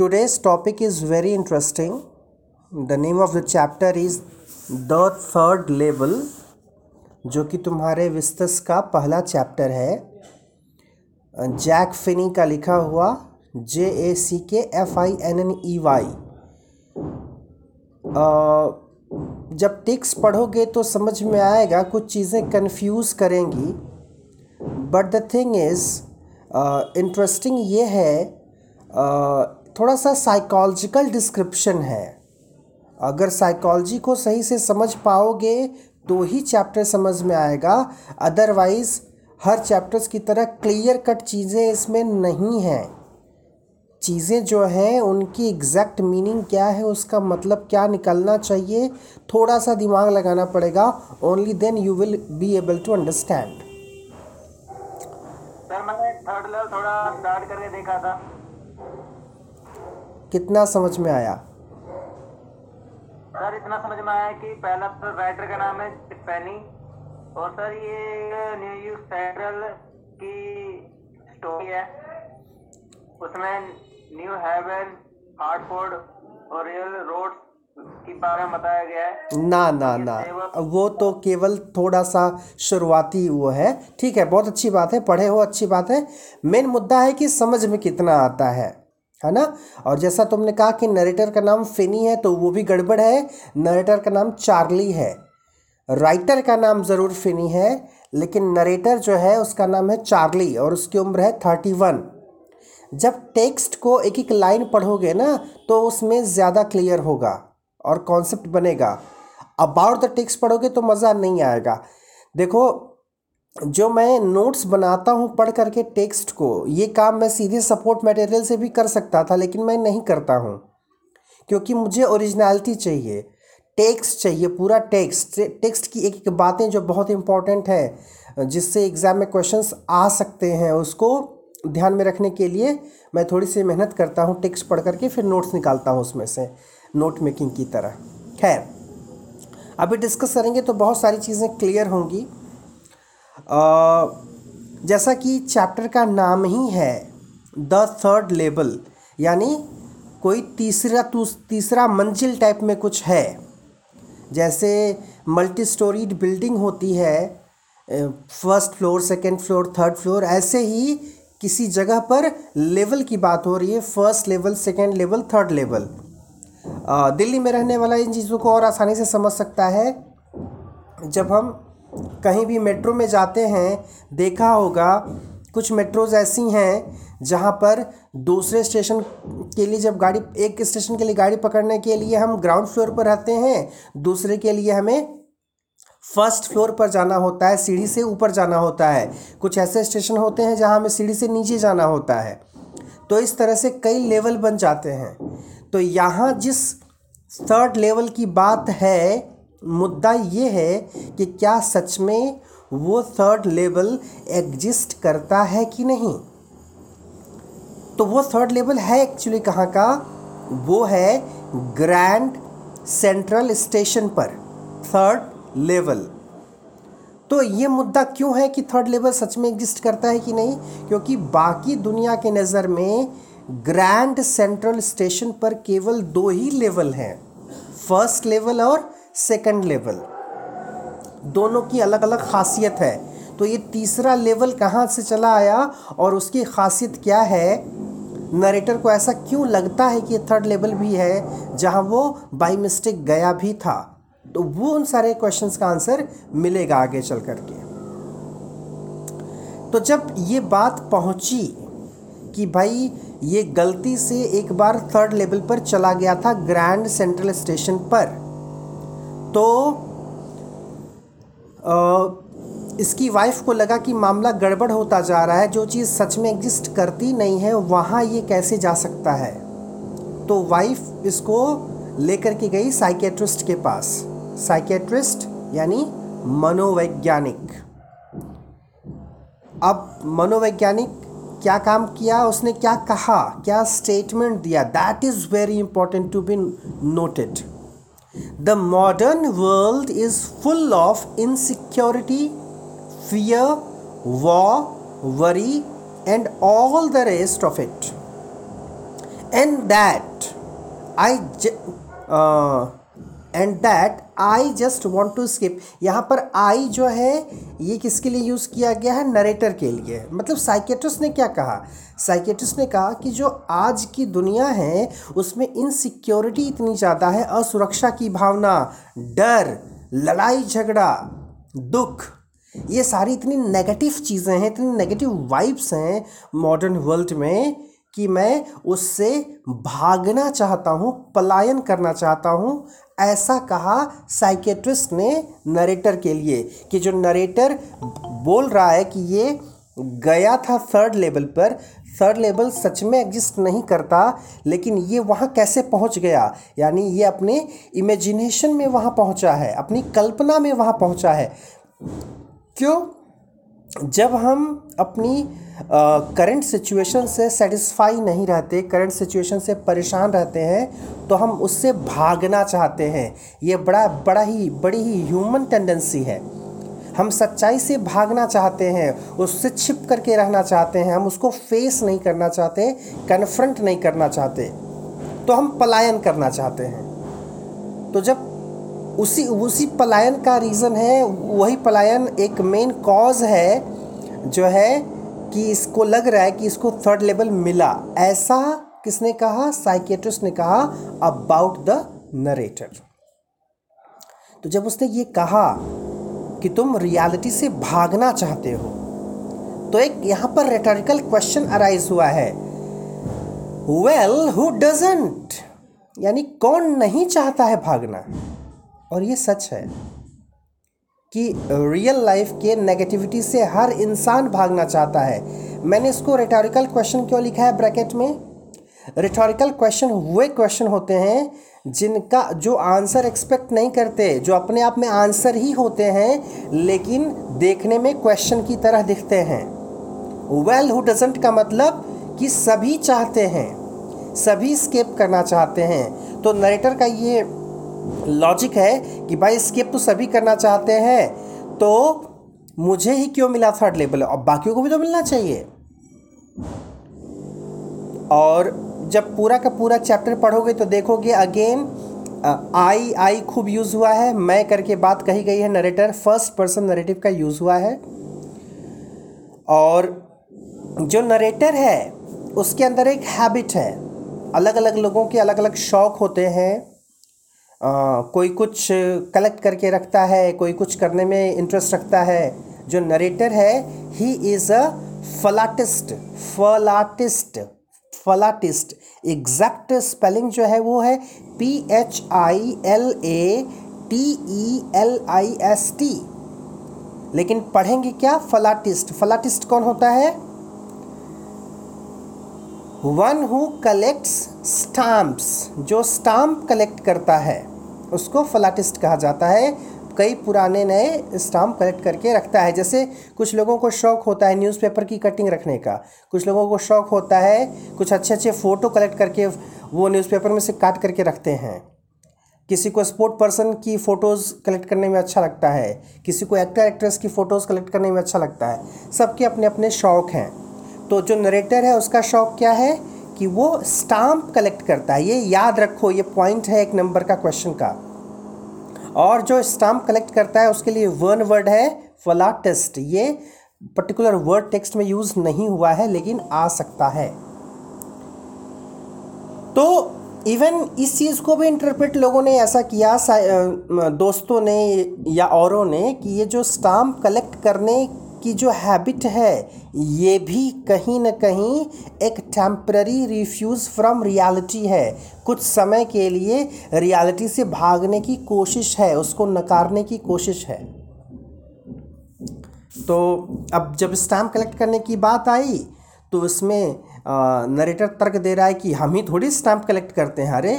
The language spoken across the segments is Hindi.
today's topic is very interesting. The name of the chapter is The Third Level, जो कि तुम्हारे विस्तस का पहला चैप्टर है। जैक फिनी का लिखा हुआ J A C K F I N N E Y जब टिक्स पढ़ोगे तो समझ में आएगा कुछ चीज़ें कंफ्यूज करेंगी। But the thing is interesting ये है थोड़ा सा साइकोलॉजिकल डिस्क्रिप्शन है। अगर साइकोलॉजी को सही से समझ पाओगे तो ही चैप्टर समझ में आएगा। अदरवाइज़ हर चैप्टर्स की तरह क्लियर कट चीज़ें इसमें नहीं हैं। चीज़ें जो हैं, उनकी एग्जैक्ट मीनिंग क्या है, उसका मतलब क्या निकलना चाहिए थोड़ा सा दिमाग लगाना पड़ेगा। Only then you will be able to understand sir, मैंने थर्ड लेवल थोड़ा स्टार्ट करके देखा था। कितना समझ में आया? सर इतना समझ में आया कि पहला तो राइटर का नाम है पेनी और सर ये न्यू सेंट्रल की स्टोरी है। उसमें न्यू हेवन हार्टफोर्ड और रियल रोड के बारे में बताया गया है। ना ना ना। वो तो केवल थोड़ा सा शुरुआती वो है। ठीक है बहुत अच्छी बात है पढ़े हो अच्छी बात है। मेन मुद्दा है कि समझ में कितना आता है। है ना? और जैसा तुमने कहा कि नरेटर का नाम फिनी है तो वो भी गड़बड़ है। नरेटर का नाम चार्ली है। राइटर का नाम ज़रूर फिनी है, लेकिन नरेटर जो है, उसका नाम है चार्ली और उसकी उम्र है थर्टी वन जब टेक्स्ट को एक एक लाइन पढ़ोगे ना तो उसमें ज़्यादा क्लियर होगा और कॉन्सेप्ट बनेगा। अबाउट द टेक्स्ट पढ़ोगे तो मज़ा नहीं आएगा। देखो जो मैं नोट्स बनाता हूँ, पढ़ करके टेक्स्ट को, ये काम मैं सीधे सपोर्ट मटेरियल से भी कर सकता था, लेकिन मैं नहीं करता हूँ। क्योंकि मुझे ओरिजिनलिटी चाहिए टेक्स्ट चाहिए, पूरा टेक्स्ट टेक्स्ट की एक एक बातें जो बहुत इंपॉर्टेंट है, जिससे एग्ज़ाम में क्वेश्चंस आ सकते हैं, उसको ध्यान में रखने के लिए मैं थोड़ी सी मेहनत करता हूँ टेक्स्ट पढ़ करके फिर नोट्स निकालता हूँ उसमें से नोट मेकिंग की तरह। खैर, अभी डिस्कस करेंगे तो बहुत सारी चीज़ें क्लियर होंगी। जैसा कि चैप्टर का नाम ही है, द थर्ड लेवल यानी कोई तीसरा तीसरा मंजिल टाइप में कुछ है। जैसे मल्टी स्टोरीड बिल्डिंग होती है first floor, second floor, third floor, ऐसे ही किसी जगह पर लेवल की बात हो रही है, first level, second level, third level. Delhi में रहने वाला इन चीज़ों को और आसानी से समझ सकता है। जब हम कहीं भी मेट्रो में जाते हैं, देखा होगा, कुछ मेट्रोज ऐसी हैं जहाँ पर दूसरे स्टेशन के लिए जब गाड़ी, एक स्टेशन के लिए गाड़ी पकड़ने के लिए हम ग्राउंड फ्लोर पर रहते हैं, दूसरे के लिए हमें फ़र्स्ट फ्लोर पर जाना होता है, सीढ़ी से ऊपर जाना होता है। कुछ ऐसे स्टेशन होते हैं जहाँ हमें सीढ़ी से नीचे जाना होता है। तो इस तरह से कई लेवल बन जाते हैं। तो यहाँ जिस थर्ड लेवल की बात है मुद्दा ये है कि क्या सच में वो थर्ड लेवल एग्जिस्ट करता है कि नहीं? तो वो थर्ड लेवल है एक्चुअली कहाँ का? वो है ग्रैंड सेंट्रल स्टेशन पर थर्ड लेवल तो ये मुद्दा क्यों है कि थर्ड लेवल सच में एग्जिस्ट करता है कि नहीं? क्योंकि बाकी दुनिया के नज़र में ग्रैंड सेंट्रल स्टेशन पर केवल दो ही लेवल हैं। फ़र्स्ट लेवल और सेकंड लेवल दोनों की अलग अलग खासियत है। तो ये तीसरा लेवल कहाँ से चला आया और उसकी खासियत क्या है? नरेटर को ऐसा क्यों लगता है कि थर्ड लेवल भी है, जहाँ वो बाई मिस्टेक गया भी था? तो वो उन सारे क्वेश्चंस का आंसर मिलेगा आगे चल कर के तो जब ये बात पहुँची कि भाई ये गलती से एक बार थर्ड लेवल पर चला गया था ग्रैंड सेंट्रल स्टेशन पर तो आ, इसकी वाइफ को लगा कि मामला गड़बड़ होता जा रहा है जो चीज़ सच में एग्जिस्ट करती नहीं है वहाँ ये कैसे जा सकता है? तो वाइफ इसको लेकर के गई साइकेट्रिस्ट के पास। साइकेट्रिस्ट यानी मनोवैज्ञानिक। अब मनोवैज्ञानिक क्या काम किया? उसने क्या कहा? क्या स्टेटमेंट दिया? That is very important to be noted The modern world is full of insecurity, fear, war, worry, and all the rest of it. And that I uh, and that I just want to skip यहाँ पर आई जो है, ये किसके लिए यूज़ किया गया है? नरेटर के लिए। मतलब साइकेट्रिस्ट ने क्या कहा? साइकेट्रिस्ट ने कहा कि जो आज की दुनिया है, उसमें इनसिक्योरिटी इतनी ज़्यादा है, असुरक्षा की भावना, डर, लड़ाई, झगड़ा, दुख, ये सारी इतनी नेगेटिव चीज़ें हैं, इतनी नेगेटिव वाइब्स हैं मॉडर्न वर्ल्ड में कि मैं उससे भागना चाहता हूँ, पलायन करना चाहता हूँ ऐसा कहा साइकेट्रिस्ट ने नरेटर के लिए कि जो नरेटर बोल रहा है कि ये गया था थर्ड लेवल पर। थर्ड लेवल सच में एग्जिस्ट नहीं करता, लेकिन ये वहाँ कैसे पहुँच गया? यानी ये अपने इमेजिनेशन में वहाँ पहुँचा है, अपनी कल्पना में वहाँ पहुँचा है। क्यों? जब हम अपनी करंट सिचुएशन से सेटिस्फाई नहीं रहते करंट सिचुएशन से परेशान रहते हैं तो हम उससे भागना चाहते हैं। ये बड़ा बड़ा ही, बड़ी ही ह्यूमन टेंडेंसी है। हम सच्चाई से भागना चाहते हैं, उससे छिप करके रहना चाहते हैं, हम उसको फेस नहीं करना चाहते कन्फ्रंट नहीं करना चाहते। तो हम पलायन करना चाहते हैं। तो जब उसी उसी पलायन का रीज़न है, वही पलायन एक मेन कॉज है, जो है कि इसको लग रहा है कि इसको थर्ड लेवल मिला। ऐसा किसने कहा? साइकेट्रिस्ट ने कहा अबाउट द नरेटर तो जब उसने ये कहा कि तुम रियलिटी से भागना चाहते हो तो एक यहाँ पर रेटोरिकल क्वेश्चन अराइज हुआ है। वेल हु डजेंट यानी कौन नहीं चाहता है भागना? और ये सच है कि रियल लाइफ के नेगेटिविटी से हर इंसान भागना चाहता है। मैंने इसको रिटोरिकल क्वेश्चन क्यों लिखा है ब्रैकेट में? रिटोरिकल क्वेश्चन वे क्वेश्चन होते हैं जिनका जो आंसर एक्सपेक्ट नहीं करते, जो अपने आप में आंसर ही होते हैं, लेकिन देखने में क्वेश्चन की तरह दिखते हैं। वेल हु डजेंट का मतलब कि सभी चाहते हैं, सभी स्केप करना चाहते हैं। तो नरेटर का ये लॉजिक है कि भाई स्किप तो सभी करना चाहते हैं तो मुझे ही क्यों मिला थर्ड लेवल और बाकियों को भी तो मिलना चाहिए। और जब पूरा का पूरा चैप्टर पढ़ोगे तो देखोगे अगेन आई आई खूब यूज़ हुआ है। मैं करके बात कही गई है नरेटर फ़र्स्ट पर्सन नरेटिव का यूज़ हुआ है। और जो नरेटर है, उसके अंदर एक हैबिट है। अलग अलग लोगों के अलग अलग शौक़ होते हैं। कोई कुछ कलेक्ट करके रखता है, कोई कुछ करने में इंटरेस्ट रखता है। जो नरेटर है he is a philatelist philatelist philatelist exact spelling जो है वो है P H I L A T E L I S T लेकिन पढ़ेंगे क्या? फलाटिस्ट फलाटिस्ट कौन होता है? वन हु कलेक्ट्स स्टाम्प्स जो स्टाम्प कलेक्ट करता है, उसको फलाटिस्ट कहा जाता है। कई पुराने नए स्टाम्प कलेक्ट करके रखता है। जैसे कुछ लोगों को शौक़ होता है न्यूज़पेपर की कटिंग रखने का। कुछ लोगों को शौक़ होता है कुछ अच्छे अच्छे फ़ोटो कलेक्ट करके वो न्यूज़पेपर में से काट करके रखते हैं। किसी को स्पोर्ट पर्सन की फ़ोटोज़ कलेक्ट करने में अच्छा लगता है। किसी को एक्टर एक्ट्रेस की फ़ोटोज़ कलेक्ट करने में अच्छा लगता है। सबके अपने अपने शौक़ हैं। तो जो नरेटर है, उसका शौक़ क्या है? कि वो स्टाम्प कलेक्ट करता है। ये याद रखो, ये पॉइंट है एक नंबर का क्वेश्चन का। और जो स्टाम्प कलेक्ट करता है, उसके लिए वन वर्ड है फला टेस्ट ये पर्टिकुलर वर्ड टेक्स्ट में यूज़ नहीं हुआ है, लेकिन आ सकता है। तो इवन इस चीज़ को भी इंटरप्रेट लोगों ने ऐसा किया दोस्तों ने या औरों ने, कि ये जो स्टाम्प कलेक्ट करने की जो हैबिट है, ये भी कहीं ना कहीं एक टेम्प्ररी रिफ्यूज़ फ्रॉम रियलिटी है। कुछ समय के लिए रियलिटी से भागने की कोशिश है, उसको नकारने की कोशिश है। तो अब जब स्टैम्प कलेक्ट करने की बात आई तो उसमें नरेटर तर्क दे रहा है कि हम ही थोड़ी स्टैम्प कलेक्ट करते हैं। अरे,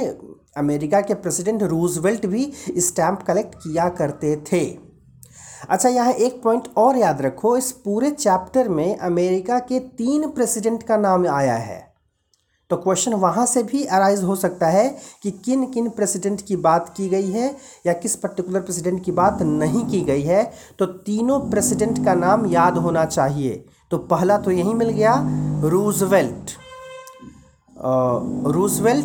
अमेरिका के प्रेसिडेंट रूजवेल्ट भी स्टैम्प कलेक्ट किया करते थे। अच्छा यहाँ एक पॉइंट और याद रखो, इस पूरे चैप्टर में अमेरिका के तीन प्रेसिडेंट का नाम आया है। तो क्वेश्चन वहाँ से भी अराइज हो सकता है कि किन किन प्रेसिडेंट की बात की गई है या किस पर्टिकुलर प्रेसिडेंट की बात नहीं की गई है। तो तीनों प्रेसिडेंट का नाम याद होना चाहिए। तो पहला तो यही मिल गया रूजवेल्ट रूजवेल्ट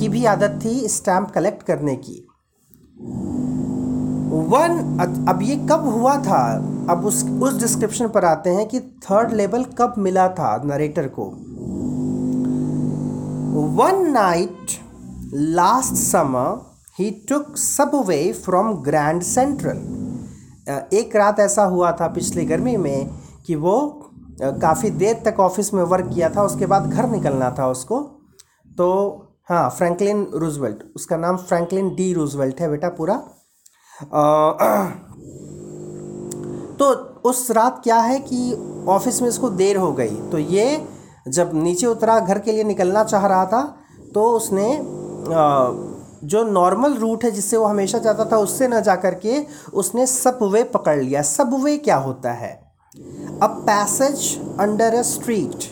की भी आदत थी स्टैम्प कलेक्ट करने की। वन अब ये कब हुआ था? अब उस उस डिस्क्रिप्शन पर आते हैं कि थर्ड लेवल कब मिला था नरेटर को। One night last summer he took subway from grand central एक रात ऐसा हुआ था पिछली गर्मी में कि वो काफ़ी देर तक ऑफ़िस में वर्क किया था, उसके बाद घर निकलना था उसको। तो हाँ फ्रैंकलिन रूजवेल्ट उसका नाम फ्रैंकलिन डी रूजवेल्ट है बेटा पूरा। तो उस रात क्या है कि ऑफ़िस में इसको देर हो गई। तो ये जब नीचे उतरा, घर के लिए निकलना चाह रहा था तो उसने जो नॉर्मल रूट है जिससे वो हमेशा जाता था, उससे ना जा कर के उसने सबवे पकड़ लिया। सबवे क्या होता है? A passage under a street.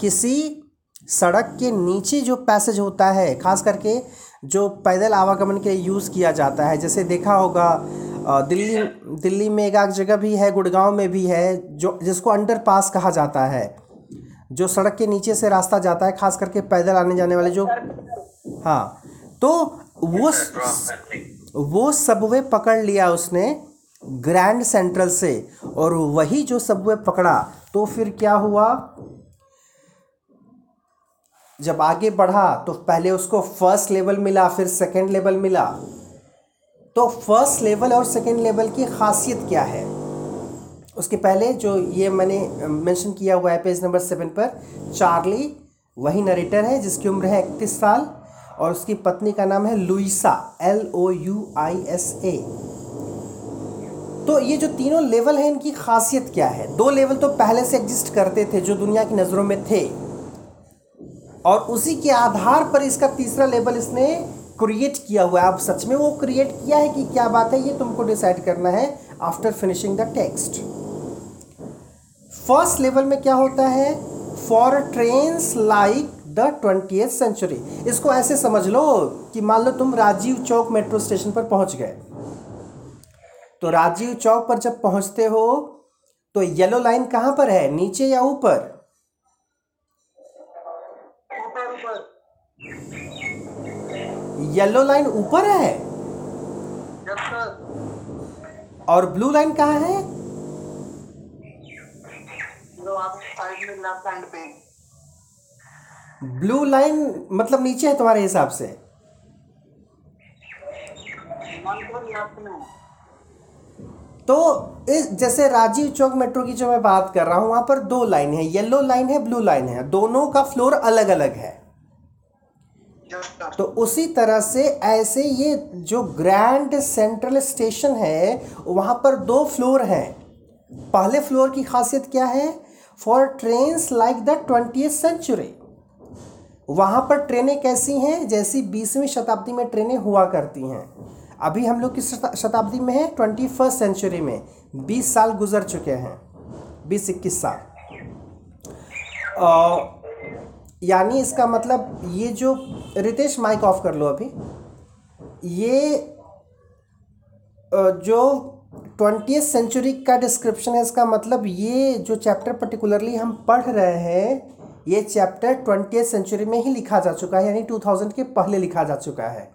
किसी सड़क के नीचे जो पैसेज होता है, खास करके जो पैदल आवागमन के यूज़ किया जाता है। जैसे देखा होगा दिल्ली दिल्ली में एक जगह भी है, गुड़गांव में भी है, जो, जिसको अंडर पास कहा जाता है। जो सड़क के नीचे से रास्ता जाता है, खास करके पैदल आने जाने वाले जो हाँ तो वो वो सबवे पकड़ लिया उसने ग्रैंड सेंट्रल से और वही जो सबवे पकड़ा तो फिर क्या हुआ? जब आगे बढ़ा तो पहले उसको फ़र्स्ट लेवल मिला, फिर सेकंड लेवल मिला। तो फ़र्स्ट लेवल और सेकंड लेवल की खासियत क्या है? उसके पहले जो ये मैंने मेंशन किया हुआ है पेज नंबर सेवन पर चार्ली वही नरेटर है जिसकी उम्र है इकतीस साल और उसकी पत्नी का नाम है Louisa L O U I S A तो ये जो तीनों लेवल हैं, इनकी खासियत क्या है? दो लेवल तो पहले से एग्जिस्ट करते थे, जो दुनिया की नज़रों में थे। और उसी के आधार पर इसका तीसरा लेवल इसने क्रिएट किया हुआ है। अब सच में वो क्रिएट किया है कि क्या बात है? ये तुमको डिसाइड करना है after finishing the text first level में क्या होता है? For trains like the twenty century इसको ऐसे समझ लो कि मान लो तुम राजीव चौक मेट्रो स्टेशन पर पहुँच गए। तो राजीव चौक पर जब पहुँचते हो तो येलो लाइन कहाँ पर है? नीचे या ऊपर? येलो लाइन ऊपर है? और ब्लू लाइन कहाँ है? ब्लू लाइन मतलब नीचे है तुम्हारे हिसाब से? तो इस जैसे राजीव चौक मेट्रो की जो मैं बात कर रहा हूँ वहाँ पर दो लाइन है। येलो लाइन है ब्लू लाइन है। दोनों का फ्लोर अलग अलग है। तो उसी तरह से ऐसे ये जो ग्रैंड सेंट्रल स्टेशन है, वहाँ पर दो फ्लोर हैं। पहले फ्लोर की खासियत क्या है? For trains like the twenty century वहाँ पर ट्रेनें कैसी हैं? जैसी बीसवीं शताब्दी में ट्रेनें हुआ करती हैं। अभी हम लोग किस शताब्दी में हैं? ट्वेंटी फ़र्स्ट सेंचुरी में। बीस साल गुजर चुके हैं। बीस इक्कीस साल। यानी इसका मतलब ये जो रितेश माइक ऑफ़ कर लो अभी, ये जो ट्वेंटी सेंचुरी का डिस्क्रिप्शन है, इसका मतलब ये जो चैप्टर पर्टिकुलरली हम पढ़ रहे हैं, ये चैप्टर ट्वेंटी सेंचुरी में ही लिखा जा चुका है, यानी टू थाउज़ेंड के पहले लिखा जा चुका है।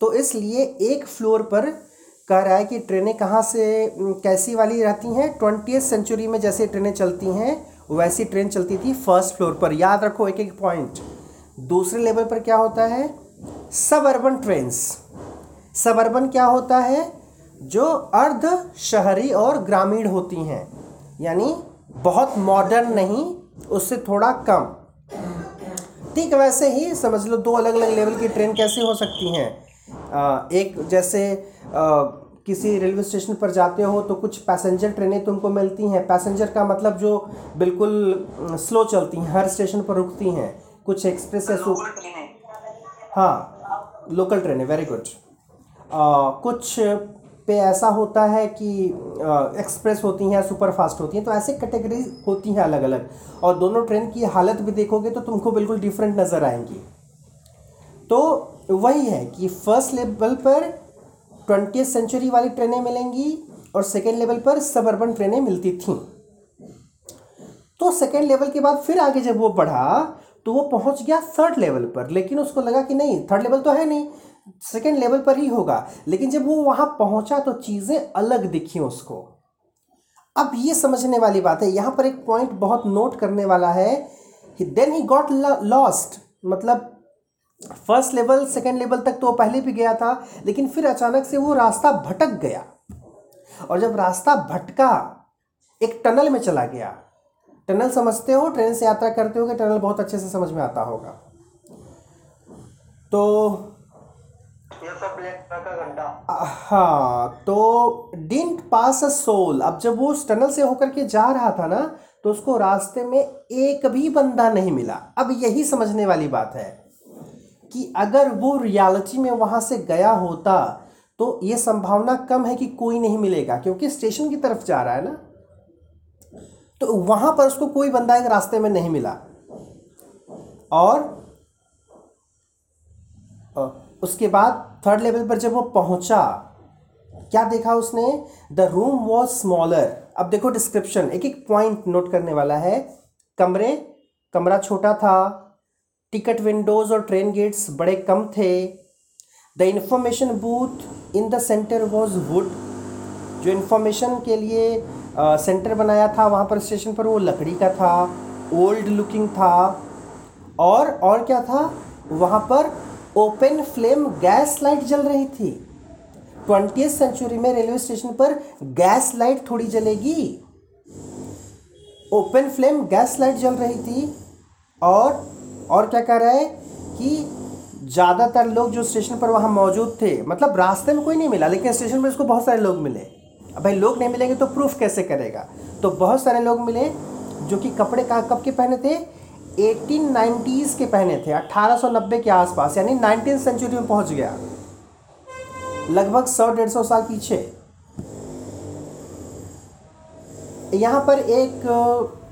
तो इसलिए एक फ्लोर पर कह रहा है कि ट्रेनें कहाँ से कैसी वाली रहती हैं? ट्वेंटी सेंचुरी में जैसे ट्रेनें चलती हैं वैसी ट्रेन चलती थी फ़र्स्ट फ्लोर पर। याद रखो एक एक पॉइंट दूसरे लेवल पर क्या होता है? सब अर्बन ट्रेन्स सब अर्बन क्या होता है? जो अर्ध शहरी और ग्रामीण होती हैं। यानी बहुत मॉडर्न नहीं, उससे थोड़ा कम। ठीक वैसे ही समझ लो दो अलग अलग लेवल की ट्रेन कैसे हो सकती हैं। एक जैसे किसी रेलवे स्टेशन पर जाते हो तो कुछ पैसेंजर ट्रेनें तुमको मिलती हैं। पैसेंजर का मतलब जो बिल्कुल स्लो चलती हैं हर स्टेशन पर रुकती हैं। कुछ एक्सप्रेस या हाँ। लोकल ट्रेनें वेरी गुड कुछ पे ऐसा होता है कि एक्सप्रेस होती हैं सुपर फास्ट होती हैं तो ऐसे कैटेगरी होती हैं अलग अलग और दोनों ट्रेन की हालत भी देखोगे तो तुमको बिल्कुल डिफरेंट नज़र आएँगी। तो वही है कि फ़र्स्ट लेवल पर ट्वेंटी सेंचुरी वाली ट्रेनें मिलेंगी और सेकेंड लेवल पर सब अर्बन ट्रेनें मिलती थीं। तो सेकेंड लेवल के बाद फिर आगे जब वो बढ़ा तो वो पहुँच गया थर्ड लेवल पर, लेकिन उसको लगा कि नहीं थर्ड लेवल तो है नहीं सेकेंड लेवल पर ही होगा। लेकिन जब वो वहाँ पहुँचा तो चीज़ें अलग दिखी उसको। अब ये समझने वाली बात है, यहाँ पर एक पॉइंट बहुत नोट करने वाला है देन ही गॉट लॉस्ट मतलब फ़र्स्ट लेवल सेकेंड लेवल तक तो वो पहले भी गया था लेकिन फिर अचानक से वो रास्ता भटक गया। और जब रास्ता भटका एक टनल में चला गया। टनल समझते हो ट्रेन से यात्रा करते हो कि टनल बहुत अच्छे से समझ में आता होगा। तो ये सब का गड्ढा हाँ तो डिंट पास अ सोल अब जब वो उस टनल से होकर के जा रहा था ना तो उसको रास्ते में एक भी बंदा नहीं मिला। अब यही समझने वाली बात है। कि अगर वो रियलिटी में वहाँ से गया होता तो ये संभावना कम है कि कोई नहीं मिलेगा, क्योंकि स्टेशन की तरफ़ जा रहा है ना। तो वहाँ पर उसको कोई बंदा एक रास्ते में नहीं मिला। और उसके बाद थर्ड लेवल पर जब वो पहुँचा, क्या देखा उसने? द रूम वॉज़ स्मॉलर अब देखो डिस्क्रिप्शन एक एक पॉइंट नोट करने वाला है। कमरे, कमरा छोटा था टिकट विंडोज़ और ट्रेन गेट्स बड़े कम थे। The information booth in the centre was wood जो इन्फॉर्मेशन के लिए सेंटर बनाया था, वहाँ पर स्टेशन पर वो लकड़ी का था ओल्ड लुकिंग था। और और क्या था? वहाँ पर ओपन फ्लेम गैस लाइट जल रही थी। ट्वेंटी सेंचुरी में रेलवे स्टेशन पर गैस लाइट थोड़ी जलेगी। ओपन फ्लेम गैस लाइट जल रही थी। और और क्या कह रहा है कि ज़्यादातर लोग जो स्टेशन पर वहाँ मौजूद थे मतलब रास्ते में कोई नहीं मिला, लेकिन स्टेशन पर इसको बहुत सारे लोग मिले। अब भाई लोग नहीं मिलेंगे तो प्रूफ कैसे करेगा? तो बहुत सारे लोग मिले जो कि कपड़े का कब के पहने थे? 1890s के पहने थे 1890 के आसपास, यानी 19th सेंचुरी में पहुँच गया। लगभग सौ, डेढ़ सौ साल पीछे। यहाँ पर एक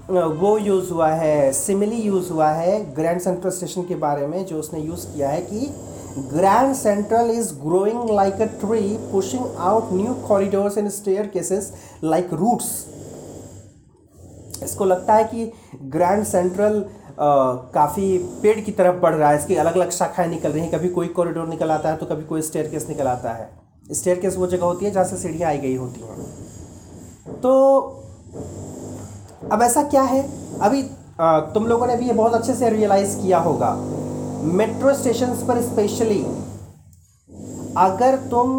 वो यूज़ हुआ है सिमिली यूज़ हुआ है ग्रैंड सेंट्रल स्टेशन के बारे में, जो उसने यूज़ किया है कि grand central is growing like a tree pushing out new corridors and staircases like roots इसको लगता है कि ग्रैंड सेंट्रल काफ़ी पेड़ की तरफ़ बढ़ रहा है। इसकी अलग अलग शाखाएँ निकल रही हैं। कभी कोई कॉरिडोर निकल आता है तो कभी कोई स्टेयर केस निकल आता है। स्टेयर केस वो जगह होती है जहाँ से सीढ़ियाँ आई गई होती हैं। तो अब ऐसा क्या है? अभी अ, तुम लोगों ने भी ये बहुत अच्छे से रियलाइज़ किया होगा। मेट्रो स्टेशन पर स्पेशली अगर तुम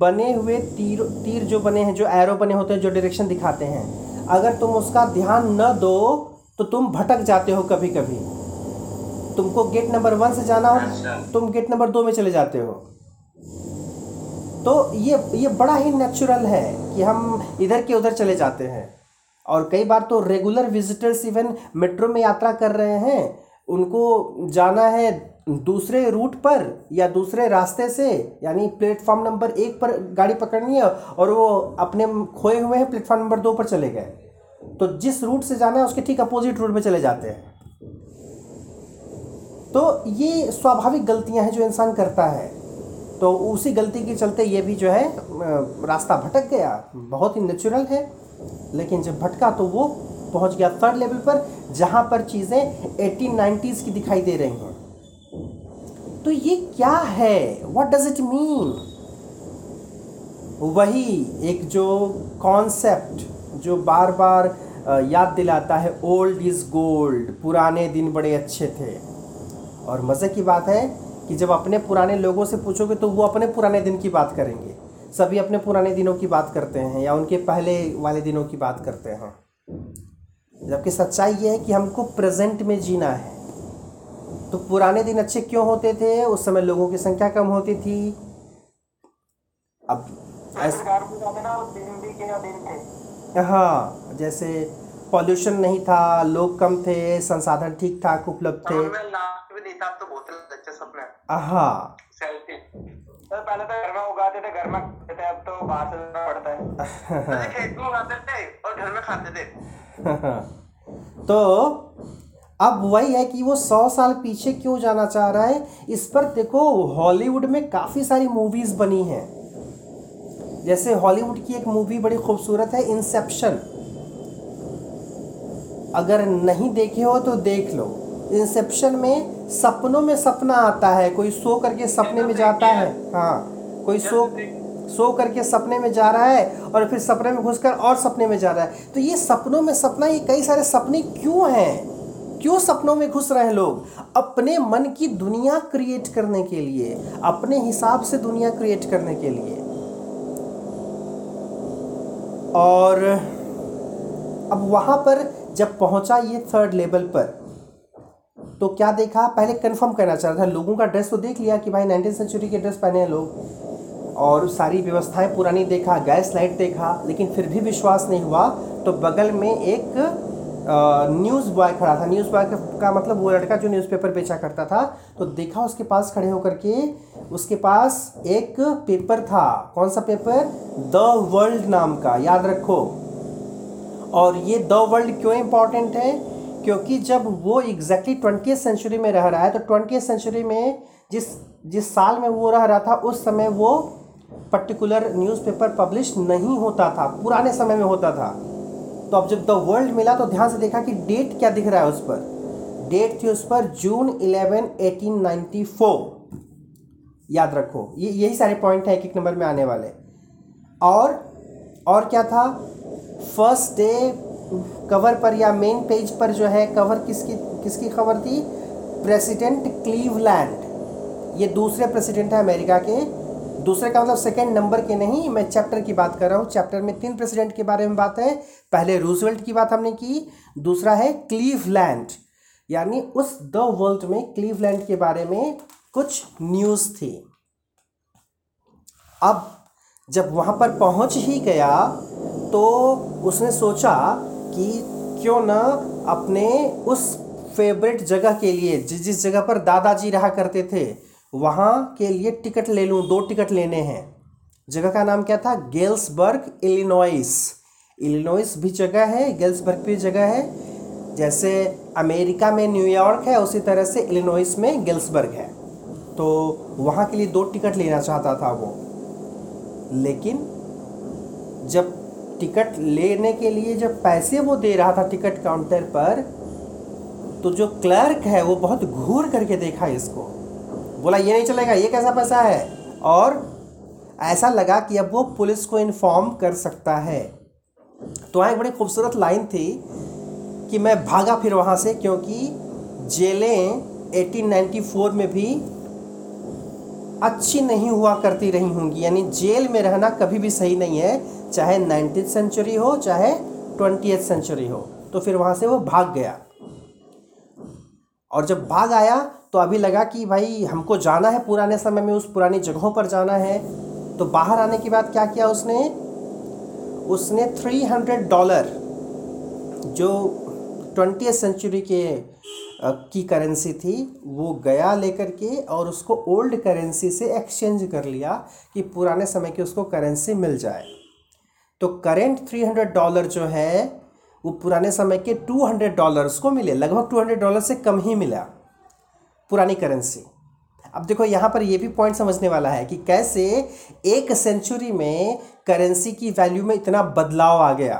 बने हुए तीर तीर जो बने हैं जो एरो बने होते हैं जो डायरेक्शन दिखाते हैं अगर तुम उसका ध्यान न दो तो तुम भटक जाते हो कभी कभी तुमको गेट नंबर वन से जाना हो तुम गेट नंबर दो में चले जाते हो। तो ये ये बड़ा ही नेचुरल है कि हम इधर के उधर चले जाते हैं। और कई बार तो रेगुलर विजिटर्स इवन मेट्रो में यात्रा कर रहे हैं। उनको जाना है दूसरे रूट पर या दूसरे रास्ते से, यानी प्लेटफॉर्म नंबर एक पर गाड़ी पकड़नी है और वो अपने खोए हुए हैं प्लेटफॉर्म नंबर दो पर चले गए। तो जिस रूट से जाना है, उसके ठीक अपोजिट रूट में चले जाते हैं। तो ये स्वाभाविक गलतियाँ हैं जो इंसान करता है। तो उसी गलती के चलते ये भी जो है रास्ता भटक गया। बहुत ही नेचुरल है। लेकिन जब भटका तो वो पहुँच गया थर्ड लेवल पर, जहाँ पर चीज़ें 1890s की दिखाई दे रही हैं। तो ये क्या है? वट डज इट मीन वही एक जो कॉन्सेप्ट जो बार बार याद दिलाता है ओल्ड इज़ गोल्ड पुराने दिन बड़े अच्छे थे। और मज़े की बात है कि जब अपने पुराने लोगों से पूछोगे तो वो अपने पुराने दिन की बात करेंगे। सभी अपने पुराने दिनों की बात करते हैं या उनके पहले वाले दिनों की बात करते हैं। जबकि सच्चाई ये है कि हमको प्रेजेंट में जीना है। तो पुराने दिन अच्छे क्यों होते थे? उस समय लोगों की संख्या कम होती थी। अब ऐस हाँ जैसे पॉल्यूशन नहीं था लोग कम थे संसाधन ठीक ठाक उपलब्ध थे। तो हाँ सर पहले तो घर में उगाते थे घर में खाते थे अब तो बाहर से पड़ता है। पहले खेत में उगाते थे और घर में खाते थे। तो अब वही है कि वो सौ साल पीछे क्यों जाना चाह रहा है इस पर देखो हॉलीवुड में काफ़ी सारी मूवीज़ बनी हैं। जैसे हॉलीवुड की एक मूवी बड़ी खूबसूरत है इंसेप्शन अगर नहीं देखे हो तो देख लो। इंसेप्शन में सपनों में सपना आता है कोई सो करके सपने में जाता है। हाँ कोई सो सो करके सपने में जा रहा है और फिर सपने में घुसकर और सपने में जा रहा है। तो ये सपनों में सपना ये कई सारे सपने क्यों हैं? क्यों सपनों में घुस रहे हैं लोग? अपने मन की दुनिया क्रिएट करने के लिए अपने हिसाब से दुनिया क्रिएट करने के लिए। और अब वहाँ पर जब पहुँचा ये थर्ड लेवल पर तो क्या देखा? पहले कंफर्म करना चाह रहा था। लोगों का ड्रेस तो देख लिया कि भाई नाइनटीन सेंचुरी के ड्रेस पहने हैं लोग। और सारी व्यवस्थाएँ पुरानी देखा गैस लाइट देखा, लेकिन फिर भी विश्वास नहीं हुआ। तो बगल में एक न्यूज़ बॉय खड़ा था। न्यूज़ बॉय का मतलब वो लड़का जो न्यूज़पेपर बेचा करता था। तो देखा उसके पास खड़े होकर के, उसके पास एक पेपर था। कौन सा पेपर द वर्ल्ड नाम का। याद रखो। और ये द वर्ल्ड क्यों इंपॉर्टेंट है? क्योंकि जब वो एग्जैक्टली ट्वेंटी सेंचुरी में रह रहा है तो ट्वेंटी सेंचुरी में जिस जिस साल में वो रह रहा था, उस समय वो पर्टिकुलर न्यूज़पेपर पब्लिश नहीं होता था, पुराने समय में होता था। तो अब जब द वर्ल्ड मिला तो ध्यान से देखा कि डेट क्या दिख रहा है उस पर। डेट थी उस पर June eleven eighteen ninety four याद रखो, ये, यही सारे पॉइंट है एक एक नंबर में आने वाले। और और क्या था? फ़र्स्ट डे कवर पर या मेन पेज पर जो है कवर किसकी किसकी खबर थी? प्रेसिडेंट क्लीवलैंड ये दूसरे प्रेसिडेंट हैं अमेरिका के। दूसरे का मतलब सेकेंड नंबर के नहीं, मैं चैप्टर की बात कर रहा हूँ। चैप्टर में तीन प्रेसिडेंट के बारे में बात है। पहले रूजवेल्ट की बात हमने की, दूसरा है क्लीवलैंड यानी उस द वर्ल्ड में क्लीवलैंड के बारे में कुछ न्यूज़ थी। अब जब वहाँ पर पहुँच ही गया तो उसने सोचा कि क्यों ना अपने उस फेवरेट जगह के लिए, जिस जिस जगह पर दादाजी रहा करते थे, वहाँ के लिए टिकट ले लूँ, दो टिकट लेने हैं। जगह का नाम क्या था? गेल्सबर्ग इलिनॉइस इलिनॉइस भी जगह है गेल्सबर्ग भी जगह है। जैसे अमेरिका में न्यूयॉर्क है, उसी तरह से इलिनॉइस में गेल्सबर्ग है। तो वहाँ के लिए दो टिकट लेना चाहता था वो। लेकिन जब टिकट लेने के लिए जब पैसे वो दे रहा था टिकट काउंटर पर तो जो क्लर्क है वो बहुत घूर करके देखा इसको। बोला, ये नहीं चलेगा, ये कैसा पैसा है? और ऐसा लगा कि अब वो पुलिस को इन्फॉर्म कर सकता है। तो वहाँ एक बड़ी खूबसूरत लाइन थी कि मैं भागा फिर वहाँ से, क्योंकि जेलें 1894 में भी अच्छी नहीं हुआ करती रही होंगी। यानी जेल में रहना कभी भी सही नहीं है। चाहे नाइनटीन सेंचुरी हो, चाहे ट्वेंटी सेंचुरी हो तो फिर वहाँ से वो भाग गया। और जब भाग आया तो अभी लगा कि भाई हमको जाना है पुराने समय में, उस पुरानी जगहों पर जाना है। तो बाहर आने के बाद क्या किया उसने? उसने थ्री हंड्रेड डॉलर जो ट्वेंटी सेंचुरी के की करेंसी थी, वो गया लेकर के और उसको ओल्ड करेंसी से एक्सचेंज कर लिया कि पुराने समय की उसको करेंसी मिल जाए। तो करेंट थ्री हंड्रेड डॉलर जो है, वो पुराने समय के टू हंड्रेड डॉलर्स को मिले। लगभग टू हंड्रेड डॉलर से कम ही मिला पुरानी करेंसी अब देखो, यहाँ पर ये भी पॉइंट समझने वाला है कि कैसे एक सेंचुरी में करेंसी की वैल्यू में इतना बदलाव आ गया।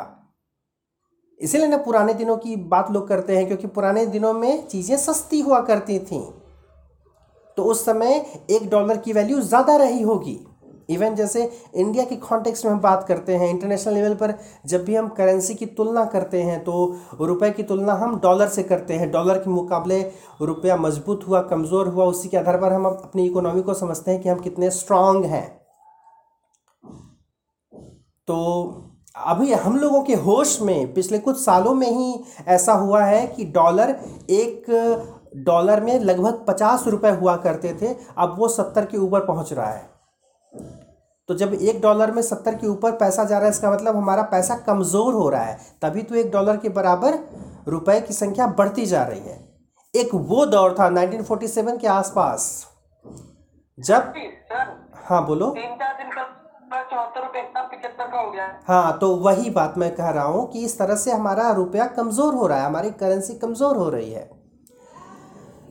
इसीलिए ना पुराने दिनों की बात लोग करते हैं, क्योंकि पुराने दिनों में चीज़ें सस्ती हुआ करती थी। तो उस समय एक डॉलर की वैल्यू ज़्यादा रही होगी। इवन जैसे इंडिया के कॉन्टेक्स्ट में हम बात करते हैं इंटरनेशनल लेवल पर जब भी हम करेंसी की तुलना करते हैं तो रुपए की तुलना हम डॉलर से करते हैं। डॉलर के मुकाबले रुपया मज़बूत हुआ, कमज़ोर हुआ, उसी के आधार पर हम अपनी इकोनॉमी को समझते हैं कि हम कितने स्ट्रांग हैं। तो अभी हम लोगों के होश में, पिछले कुछ सालों में ही ऐसा हुआ है कि डॉलर एक डॉलर में लगभग पचास रुपए हुआ करते थे, अब वो सत्तर के ऊपर पहुँच रहा है। तो जब एक डॉलर में सत्तर के ऊपर पैसा जा रहा है इसका मतलब हमारा पैसा कमज़ोर हो रहा है तभी तो एक डॉलर के बराबर रुपए की संख्या बढ़ती जा रही है। एक वो दौर था 1947 के आसपास जब सर। हाँ बोलो। हाँ तो वही बात मैं कह रहा हूँ कि इस तरह से हमारा रुपया कमज़ोर हो रहा है हमारी करेंसी कमज़ोर हो रही है।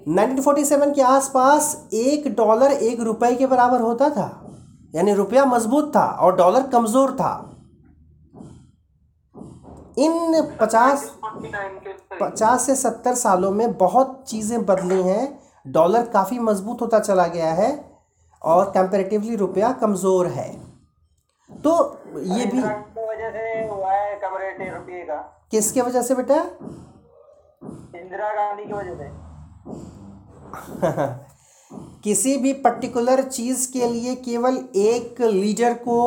1947 के आसपास एक डॉलर एक रुपए के बराबर होता था। यानी रुपया मज़बूत था और डॉलर कमज़ोर था। इन पचास फोर्टी नाइन के करीब। पचास से सत्तर सालों में बहुत चीज़ें बदली हैं। डॉलर काफ़ी मज़बूत होता चला गया है और कंपैरेटिवली रुपया कमज़ोर है। तो ये भी किसके वजह से बेटा? इंदिरा गांधी की वजह से। किसी भी पर्टिकुलर चीज़ के लिए केवल एक लीडर को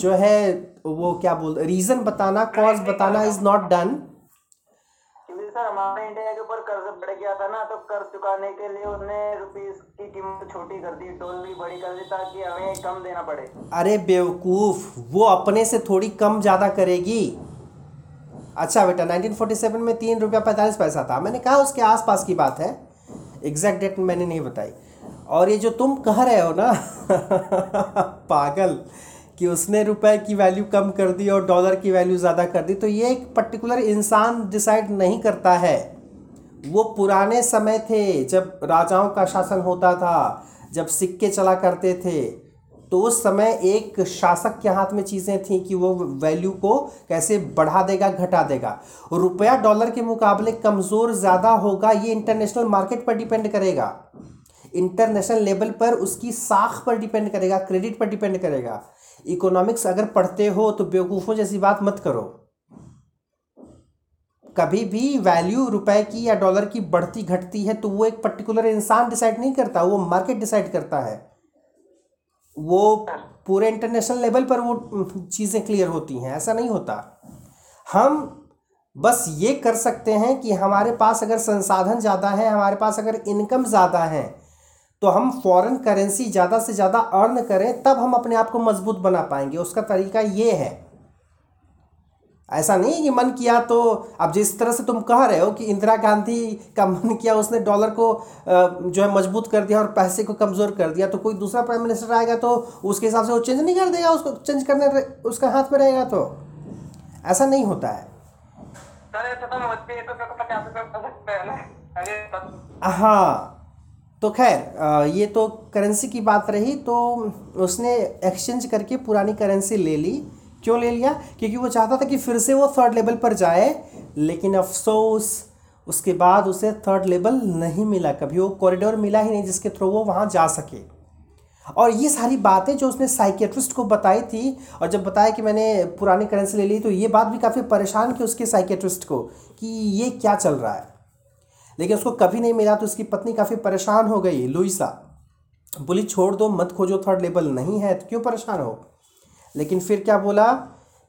जो है वो क्या बोल रीज़न बताना कॉज बताना इज़ नॉट डन सर हमारे इंडिया के ऊपर कर्ज बढ़ गया था ना तो कर्ज चुकाने के लिए उसने रुपीस की कीमत छोटी कर दी टोल भी बड़ी कर दी ताकि हमें कम देना पड़े। अरे बेवकूफ़ वो अपने से थोड़ी कम ज़्यादा करेगी। अच्छा बेटा 1947 में तीन रुपया पैंतालीस पैसा था। मैंने कहा उसके आसपास की बात है। एग्जैक्ट डेट मैंने नहीं बताई। और ये जो तुम कह रहे हो ना, पागल, कि उसने रुपए की वैल्यू कम कर दी और डॉलर की वैल्यू ज़्यादा कर दी तो ये एक पर्टिकुलर इंसान डिसाइड नहीं करता है। वो पुराने समय थे, जब राजाओं का शासन होता था, जब सिक्के चला करते थे तो उस समय एक शासक के हाथ में चीज़ें थी कि वो वैल्यू को कैसे बढ़ा देगा, घटा देगा। रुपया डॉलर के मुकाबले कमज़ोर ज़्यादा होगा, ये इंटरनेशनल मार्केट पर डिपेंड करेगा। इंटरनेशनल लेवल पर उसकी साख पर डिपेंड करेगा क्रेडिट पर डिपेंड करेगा। इकोनॉमिक्स अगर पढ़ते हो तो बेवकूफ़ों जैसी बात मत करो। कभी भी वैल्यू रुपए की या डॉलर की बढ़ती, घटती है तो वो एक पर्टिकुलर इंसान डिसाइड नहीं करता, वो मार्केट डिसाइड करता है। वो पूरे इंटरनेशनल लेवल पर वो चीज़ें क्लियर होती हैं, ऐसा नहीं होता। हम बस ये कर सकते हैं कि हमारे पास अगर संसाधन ज़्यादा है, हमारे पास अगर इनकम ज़्यादा है तो हम फॉरेन करेंसी ज़्यादा से ज़्यादा अर्न करें, तब हम अपने आप को मज़बूत बना पाएँगे। उसका तरीका ये है ऐसा नहीं कि मन किया तो अब जिस तरह से तुम कह रहे हो कि इंदिरा गांधी का मन किया उसने डॉलर को जो है मज़बूत कर दिया और पैसे को कमज़ोर कर दिया तो कोई दूसरा प्राइम मिनिस्टर आएगा तो उसके हिसाब से वो चेंज नहीं कर देगा उसको चेंज करने उसका हाथ में रहेगा तो। ऐसा नहीं होता है। तो तो हैं तब हाँ तो खैर ये तो करेंसी की बात रही तो उसने एक्सचेंज करके पुरानी करेंसी ले ली। क्यों ले लिया? क्योंकि वो चाहता था कि फिर से वो थर्ड लेवल पर जाए, लेकिन अफसोस, उसके बाद उसे थर्ड लेवल नहीं मिला, कभी वो कॉरिडोर मिला ही नहीं जिसके थ्रू वो वहाँ जा सके। और ये सारी बातें जो उसने साइकेट्रिस्ट को बताई थी, और जब बताया कि मैंने पुरानी करेंसी ले ली तो ये बात भी काफ़ी परेशान की उसके साइकेट्रिस्ट को कि ये क्या चल रहा है। लेकिन उसको कभी नहीं मिला तो उसकी पत्नी काफ़ी परेशान हो गई लुइसा बोली, छोड़ दो, मत खोजो थर्ड लेवल नहीं है तो क्यों परेशान हो? लेकिन फिर क्या बोला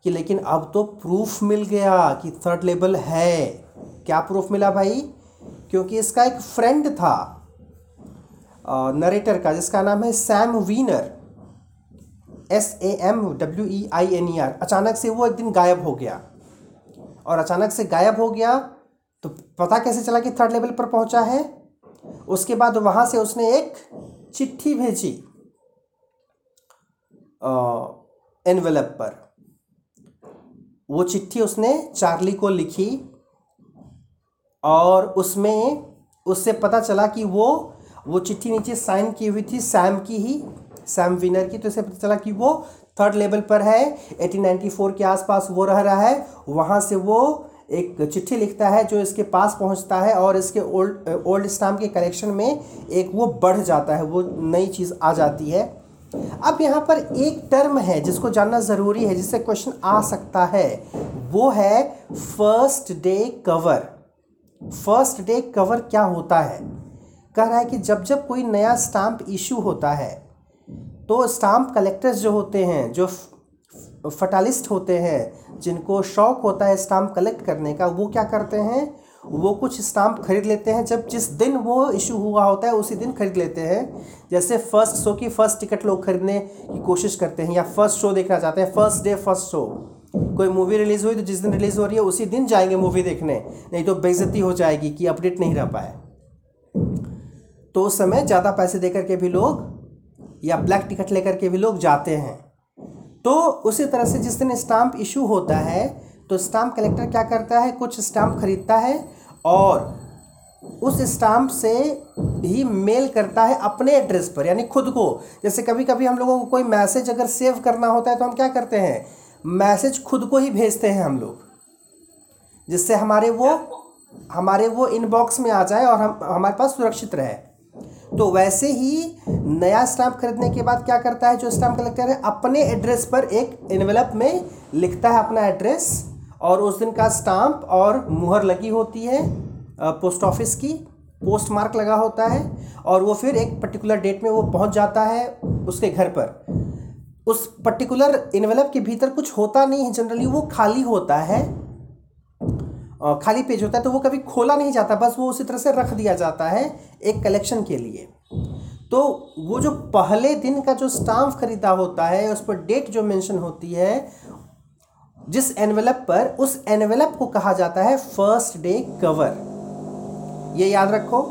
कि लेकिन अब तो प्रूफ मिल गया कि थर्ड लेवल है। क्या प्रूफ मिला भाई? क्योंकि इसका एक फ्रेंड था नरेटर का, जिसका नाम है Sam Weiner S A M W E I N E R अचानक से वो एक दिन गायब हो गया। और अचानक से गायब हो गया तो पता कैसे चला कि थर्ड लेवल पर पहुँचा है? उसके बाद वहाँ से उसने एक चिट्ठी भेजी। एनवेलप पर। वो चिट्ठी उसने चार्ली को लिखी और उसमें उससे पता चला कि वो वो चिट्ठी नीचे साइन की हुई थी, सैम की ही, सैम विनर की। तो इससे पता चला कि वो थर्ड लेवल पर है 1894 के आसपास वो रह रहा है। वहाँ से वो एक चिट्ठी लिखता है जो इसके पास पहुँचता है और इसके ओल्ड ओल्ड स्टाम्प के कलेक्शन में एक वो बढ़ जाता है, वो नई चीज़ आ जाती है। अब यहाँ पर एक टर्म है जिसको जानना ज़रूरी है, जिससे क्वेश्चन आ सकता है। वो है first day cover first day cover क्या होता है? कह रहा है कि जब जब कोई नया स्टाम्प इशू होता है तो स्टाम्प कलेक्टर्स जो होते हैं, जो फटालिस्ट होते हैं, जिनको शौक होता है स्टाम्प कलेक्ट करने का, वो क्या करते हैं? वो कुछ स्टाम्प खरीद लेते हैं। जब जिस दिन वो इशू हुआ होता है, उसी दिन खरीद लेते हैं। जैसे फ़र्स्ट शो की फ़र्स्ट टिकट लोग खरीदने की कोशिश करते हैं या फ़र्स्ट शो देखना चाहते हैं। फ़र्स्ट डे फ़र्स्ट शो कोई मूवी रिलीज़ हुई तो जिस दिन रिलीज़ हो रही है, उसी दिन जाएँगे मूवी देखने। नहीं तो बेइज्जती हो जाएगी कि अपडेट नहीं रह पाए तो उस समय ज़्यादा पैसे दे करके भी लोग या ब्लैक टिकट लेकर के भी लोग जाते हैं। तो उसी तरह से जिस दिन स्टाम्प इशू होता है तो स्टाम्प कलेक्टर क्या करता है? कुछ स्टाम्प खरीदता है। और उस स्टाम्प से ही मेल करता है अपने एड्रेस पर, यानी खुद को। जैसे कभी कभी हम लोगों को कोई मैसेज अगर सेव करना होता है तो हम क्या करते हैं? मैसेज खुद को ही भेजते हैं हम लोग, जिससे हमारे वो हमारे वो इनबॉक्स में आ जाए और हम, हमारे पास सुरक्षित रहे। तो वैसे ही नया स्टैम्प खरीदने के बाद क्या करता है? जो स्टाम्प कलेक्टर है, अपने एड्रेस पर एक इन्वेलप में लिखता है अपना एड्रेस और उस दिन का स्टाम्प और मुहर लगी होती है पोस्ट ऑफ़िस की, पोस्ट मार्क लगा होता है और वो फिर एक पर्टिकुलर डेट में वो पहुँच जाता है उसके घर पर। उस पर्टिकुलर इन्वेलप के भीतर कुछ होता नहीं है जनरली वो खाली होता है खाली पेज होता है तो वो कभी खोला नहीं जाता, बस वो उसी तरह से रख दिया जाता है एक कलेक्शन के लिए। तो वो जो पहले दिन का जो स्टाम्प खरीदा होता है, उस पर डेट जो मेंशन होती है जिस एनवेलप पर उस एनवेलप को कहा जाता है फ़र्स्ट डे कवर ये याद रखो।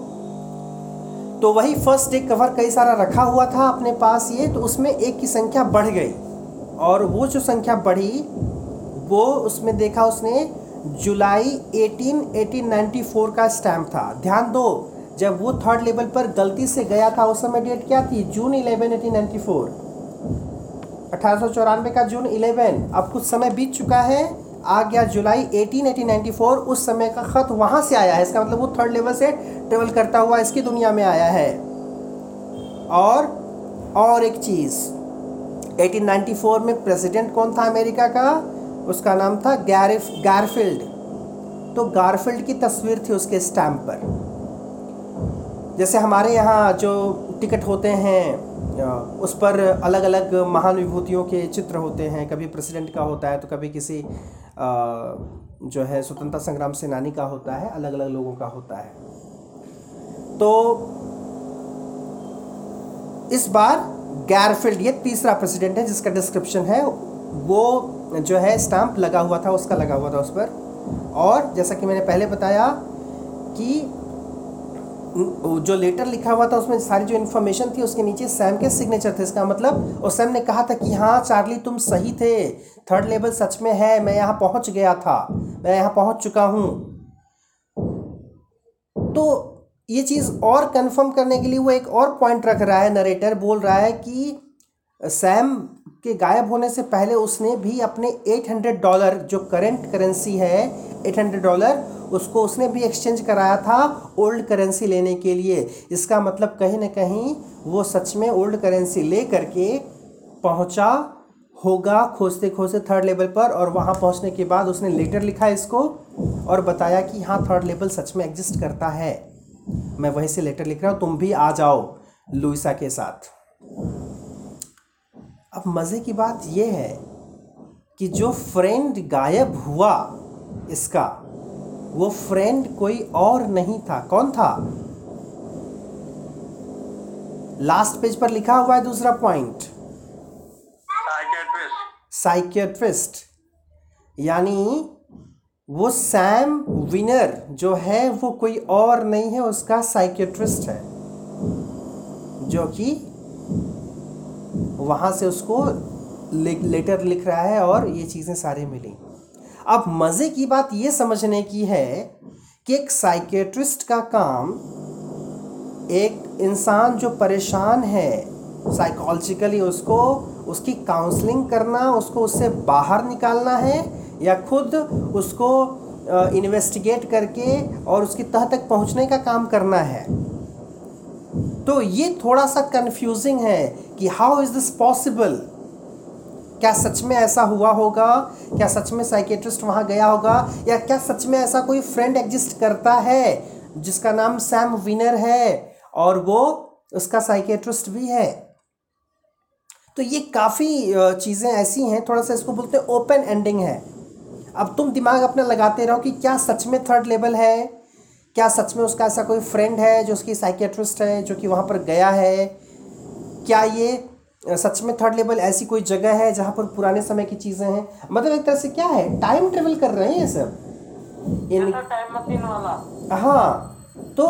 तो वही फ़र्स्ट डे कवर कई सारा रखा हुआ था अपने पास ये तो उसमें एक की संख्या बढ़ गई। और वो जो संख्या बढ़ी, वो उसमें देखा उसने, जुलाई 18 1894 का स्टैम्प था। ध्यान दो, जब वो थर्ड लेवल पर गलती से गया था, उस समय डेट क्या थी? जून 11 1894 अठारह सौ चौरानवे का जून 11 अब कुछ समय बीत चुका है। आ गया जुलाई 18 1894 उस समय का ख़त वहाँ से आया है। इसका मतलब वो थर्ड लेवल से ट्रेवल करता हुआ इसकी दुनिया में आया है। और और एक चीज़। 1894 में प्रेसिडेंट कौन था अमेरिका का? उसका नाम था गैरिफ गारफील्ड तो गारफील्ड की तस्वीर थी उसके स्टैम्प पर। जैसे हमारे यहाँ जो टिकट होते हैं उस पर अलग अलग महान विभूतियों के चित्र होते हैं। कभी प्रेसिडेंट का होता है तो कभी किसी जो है स्वतंत्रता संग्राम सेनानी का होता है अलग अलग लोगों का होता है। तो इस बार गैरफील्ड ये तीसरा प्रेसिडेंट है जिसका डिस्क्रिप्शन है, वो जो है स्टाम्प लगा हुआ था, उसका लगा हुआ था उस पर। और जैसा कि मैंने पहले बताया कि जो लेटर लिखा हुआ था, उसमें सारी जो इन्फॉर्मेशन थी, उसके नीचे सैम के सिग्नेचर थे इसका मतलब। और सैम ने कहा था कि हाँ चार्ली तुम सही थे। थर्ड लेवल सच में है, मैं यहाँ पहुँच गया था। मैं यहाँ पहुँच चुका हूँ। तो ये चीज़ और कंफर्म करने के लिए वो एक और पॉइंट रख रहा है नरेटर बोल रहा है कि सैम के गायब होने से पहले उसने भी अपने 800 डॉलर जो करंट करेंसी है 800 डॉलर उसको उसने भी एक्सचेंज कराया था ओल्ड करेंसी लेने के लिए। इसका मतलब कहीं ना कहीं वो सच में ओल्ड करेंसी ले करके पहुँचा होगा खोजते खोजते थर्ड लेवल पर और वहाँ पहुँचने के बाद उसने लेटर लिखा इसको और बताया कि हाँ थर्ड लेवल सच में एग्जिस्ट करता है। मैं वहीं से लेटर लिख रहा हूँ, तुम भी आ जाओ लुइसा के साथ। अब मज़े की बात यह है कि जो फ्रेंड गायब हुआ इसका वो फ्रेंड कोई और नहीं था। कौन था? लास्ट पेज पर लिखा हुआ है दूसरा पॉइंट साइकियाट्रिस्ट यानी वो सैम विनर जो है वो कोई और नहीं है उसका साइकियाट्रिस्ट है। जो कि वहाँ से उसको लेटर लिख रहा है और ये चीज़ें सारी मिली। अब मज़े की बात ये समझने की है कि एक साइकेट्रिस्ट का काम एक इंसान जो परेशान है साइकोलॉजिकली उसको, उसकी काउंसलिंग करना, उसको उससे बाहर निकालना है या खुद उसको इन्वेस्टिगेट करके और उसकी तह तक पहुँचने का काम करना है। तो ये थोड़ा सा कंफ्यूजिंग है कि हाउ इज़ दिस पॉसिबल क्या सच में ऐसा हुआ होगा? क्या सच में साइकेट्रिस्ट वहाँ गया होगा? या क्या सच में ऐसा कोई फ्रेंड एग्जिस्ट करता है, जिसका नाम सैम विनर है और वो उसका साइकेट्रिस्ट भी है? तो ये काफ़ी चीज़ें ऐसी हैं, थोड़ा सा इसको बोलते हैं ओपन एंडिंग है। अब तुम दिमाग अपना लगाते रहो कि क्या सच में थर्ड लेवल है? क्या सच में उसका ऐसा कोई फ्रेंड है जो उसकी साइकेट्रिस्ट है, जो कि वहाँ पर गया है? क्या ये सच में थर्ड लेवल ऐसी कोई जगह है जहाँ पर पुराने समय की चीज़ें हैं? मतलब एक तरह से क्या है? टाइम ट्रेवल कर रहे हैं ये सब? इन टाइम मशीन वाला। हाँ तो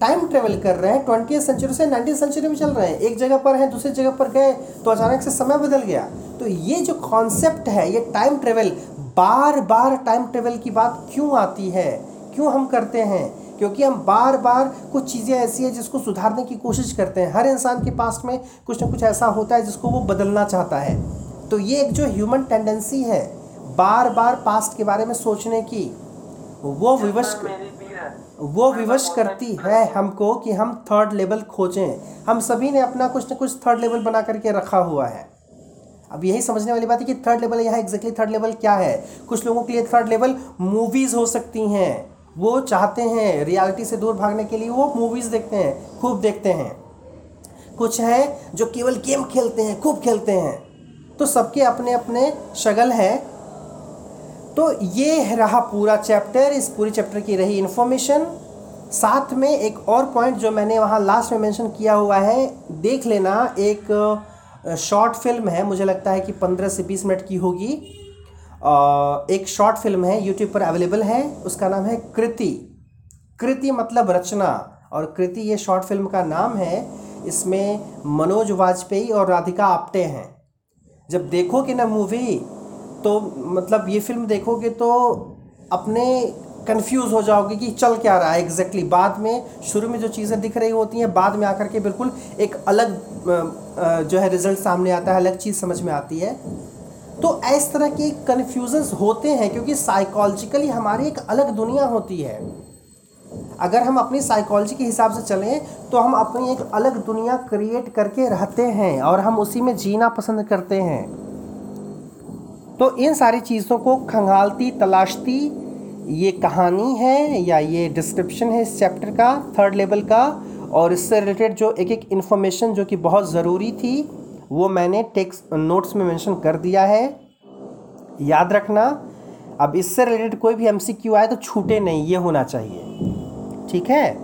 टाइम ट्रेवल कर रहे हैं ट्वेंटी सेंचुरी से नाइनटीन सेंचुरी में चल रहे हैं। एक जगह पर हैं दूसरी जगह पर गए तो अचानक से समय बदल गया। तो ये जो कॉन्सेप्ट है ये टाइम ट्रेवल बार बार टाइम ट्रेवल की बात क्यों आती है? क्यों हम करते हैं? क्योंकि हम बार बार कुछ चीज़ें ऐसी हैं जिसको सुधारने की कोशिश करते हैं। हर इंसान के पास में कुछ ना कुछ ऐसा होता है जिसको वो बदलना चाहता है। तो ये एक जो ह्यूमन टेंडेंसी है बार बार पास्ट के बारे में सोचने की वो विवश वो विवश करती है हमको कि हम थर्ड लेवल खोजें। हम सभी ने अपना कुछ ना कुछ थर्ड लेवल बना करके रखा हुआ है। अब यही समझने वाली बात है कि थर्ड लेवल यहाँ एग्जैक्टली थर्ड लेवल क्या है? कुछ लोगों के लिए थर्ड लेवल मूवीज़ हो सकती हैं। वो चाहते हैं रियलिटी से दूर भागने के लिए, वो मूवीज़ देखते हैं, खूब देखते हैं। कुछ हैं जो केवल गेम खेलते हैं, खूब खेलते हैं। तो सबके अपने अपने शगल है। तो ये रहा पूरा चैप्टर इस पूरी चैप्टर की रही इन्फॉर्मेशन साथ में एक और पॉइंट जो मैंने वहाँ लास्ट में मेंशन किया हुआ है, देख लेना, एक शॉर्ट फ़िल्म है, मुझे लगता है कि पंद्रह से बीस मिनट की होगी। एक शॉर्ट फ़िल्म है यूट्यूब पर अवेलेबल है, उसका नाम है कृति। कृति मतलब रचना, और कृति ये शॉर्ट फ़िल्म का नाम है, इसमें मनोज वाजपेयी और राधिका आप्टे हैं। जब देखोगे ना मूवी तो मतलब ये फ़िल्म देखोगे तो अपने कंफ्यूज हो जाओगे कि चल क्या रहा है एग्जैक्टली. बाद में, शुरू में जो चीज़ें दिख रही होती हैं, बाद में आकर के बिल्कुल एक अलग जो है रिज़ल्ट सामने आता है, अलग चीज़ समझ में आती है। तो इस तरह के कन्फ्यूजन्स होते हैं क्योंकि साइकोलॉजिकली हमारी एक अलग दुनिया होती है। अगर हम अपनी साइकोलॉजी के हिसाब से चलें तो हम अपनी एक अलग दुनिया क्रिएट करके रहते हैं और हम उसी में जीना पसंद करते हैं। तो इन सारी चीज़ों को खंगालती, तलाशती, ये कहानी है या ये डिस्क्रिप्शन है इस चैप्टर का थर्ड लेवल का, और इससे रिलेटेड जो एक एक इन्फॉर्मेशन जो कि बहुत ज़रूरी थी वो मैंने टेक्स, नोट्स में मेंशन कर दिया है। याद रखना, अब इससे रिलेटेड कोई भी एमसीक्यू आए तो छूटे नहीं, ये होना चाहिए। ठीक है?